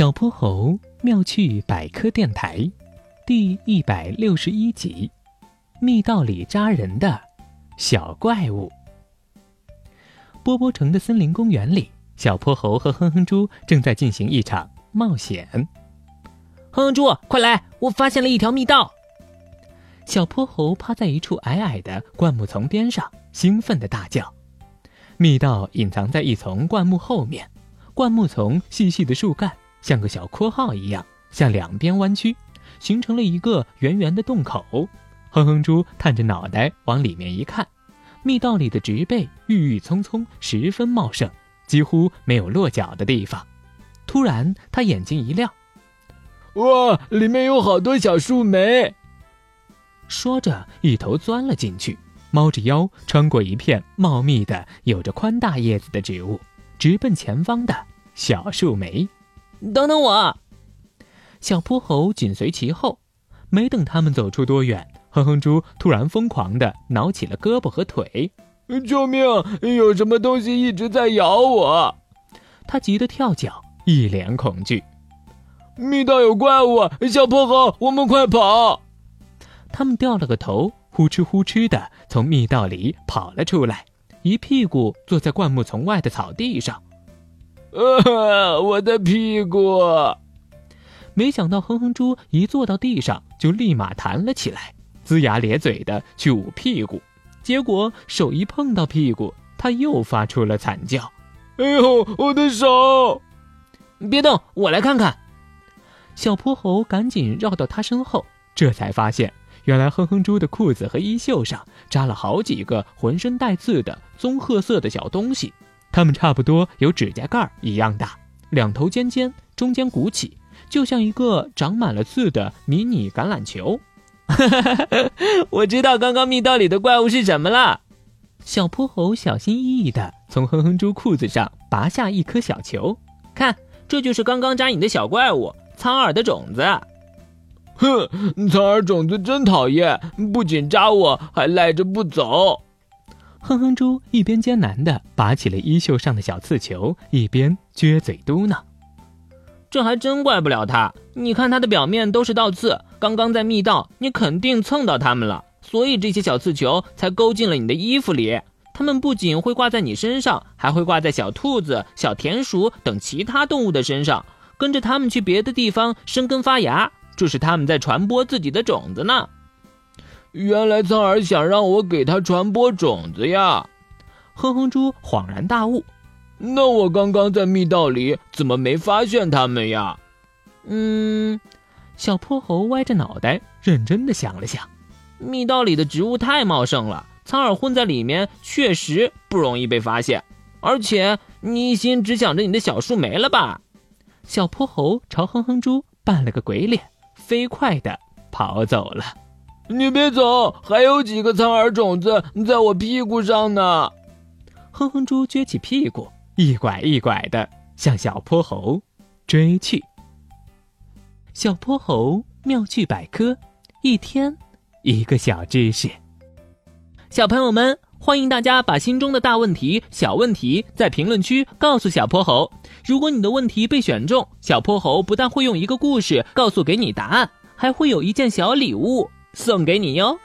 小泼猴妙趣百科电台，第一百六十一集：密道里扎人的小怪物。波波城的森林公园里，小泼猴和哼哼猪正在进行一场冒险。哼哼猪，快来！我发现了一条密道。小泼猴趴在一处矮矮的灌木丛边上，兴奋地大叫：“密道隐藏在一丛灌木后面，灌木丛细细的树干。”像个小括号一样向两边弯曲，形成了一个圆圆的洞口。哼哼猪探着脑袋往里面一看，密道里的植被郁郁葱葱，十分茂盛，几乎没有落脚的地方。突然，他眼睛一亮：“哇，里面有好多小树莓！”说着，一头钻了进去，猫着腰穿过一片茂密的、有着宽大叶子的植物，直奔前方的小树莓。等等我，小泼猴紧随其后。没等他们走出多远，哼哼猪突然疯狂地挠起了胳膊和腿。救命！有什么东西一直在咬我！他急得跳脚，一脸恐惧。密道有怪物！小泼猴，我们快跑！他们掉了个头，呼哧呼哧的从密道里跑了出来，一屁股坐在灌木丛外的草地上。呃，我的屁股！没想到哼哼猪一坐到地上，就立马弹了起来，龇牙咧嘴的去捂屁股，结果手一碰到屁股，他又发出了惨叫：“哎呦，我的手！别动，我来看看。”小泼猴赶紧绕到他身后，这才发现，原来哼哼猪的裤子和衣袖上扎了好几个浑身带刺的棕褐色的小东西。它们差不多有指甲盖一样大，两头尖尖，中间鼓起，就像一个长满了刺的迷你橄榄球。我知道刚刚密道里的怪物是什么了。小泼猴小心翼翼地从哼哼猪裤子上拔下一颗小球，看，这就是刚刚扎你的小怪物——苍耳的种子。哼，苍耳种子真讨厌，不仅扎我，还赖着不走。哼哼猪一边艰难地拔起了衣袖上的小刺球，一边撅嘴嘟囔：“这还真怪不了他。你看它的表面都是倒刺，刚刚在密道，你肯定蹭到它们了，所以这些小刺球才勾进了你的衣服里。它们不仅会挂在你身上，还会挂在小兔子、小田鼠等其他动物的身上，跟着它们去别的地方生根发芽。这是它们在传播自己的种子呢。”原来苍耳想让我给他传播种子呀！哼哼猪恍然大悟。那我刚刚在密道里怎么没发现他们呀？嗯，小泼猴歪着脑袋认真的想了想。密道里的植物太茂盛了，苍耳混在里面确实不容易被发现。而且你一心只想着你的小树莓了吧？小泼猴朝哼哼猪扮了个鬼脸，飞快的跑走了。你别走，还有几个苍耳种子在我屁股上呢。哼哼猪撅起屁股，一拐一拐的向小泼猴追去。小泼猴妙趣百科，一天一个小知识。小朋友们，欢迎大家把心中的大问题、小问题在评论区告诉小泼猴。如果你的问题被选中，小泼猴不但会用一个故事告诉给你答案，还会有一件小礼物。送给你哟。